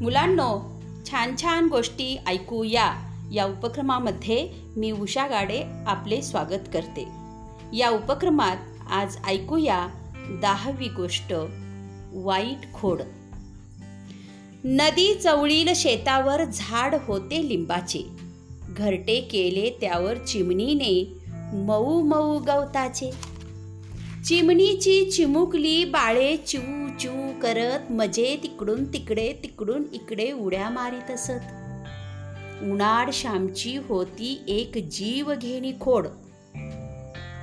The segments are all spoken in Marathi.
मुलांनो छान छान गोष्टी ऐकूया. या उपक्रमामध्ये मी उषा गाडे आपले स्वागत करते. या उपक्रमात आज ऐकूया दहावी गोष्ट वाईट खोड. नदी चवळील शेतावर झाड होते लिंबाचे. घरटे केले त्यावर चिमणीने मऊ मऊ गवताचे. चिमणीची चिमुकली बाळे चिऊ चिऊ करत मजे तिकडून तिकडे तिकडून इकडे उड्या मारीत असत. उन्हाळ श्यामची होती एक जीव घेणी खोड.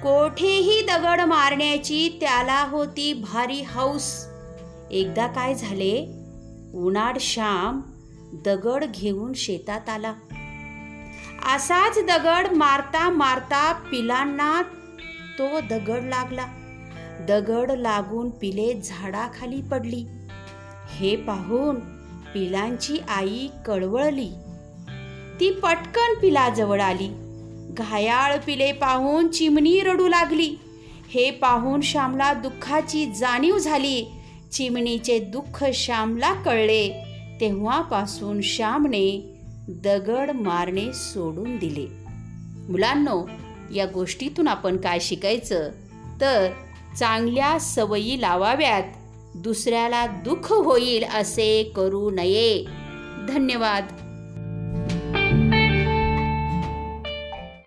कोठेही दगड मारण्याची त्याला होती भारी हौस. एकदा काय झाले? उन्हाळ श्याम दगड घेऊन शेतात आला. असाच दगड मारता मारता पिलांना तो दगड लागला. दगड लागून पिले झाडाखाली पडली. हे पाहून पिलांची आई कळवळली. ती पटकन पिलाजवळ आली. घायाळ पिले पाहून चिमणी रडू लागली. हे पाहून श्यामला दुःखाची जाणीव झाली. चिमणीचे दुःख श्यामला कळले. तेव्हापासून श्यामने दगड मारणे सोडून दिले. मुलांनो या गोष्टीतून आपण काय शिकायचं? तर चांगल्या सवयी लावाव्यात. दुसऱ्याला दुःख होईल असे करू नये. धन्यवाद.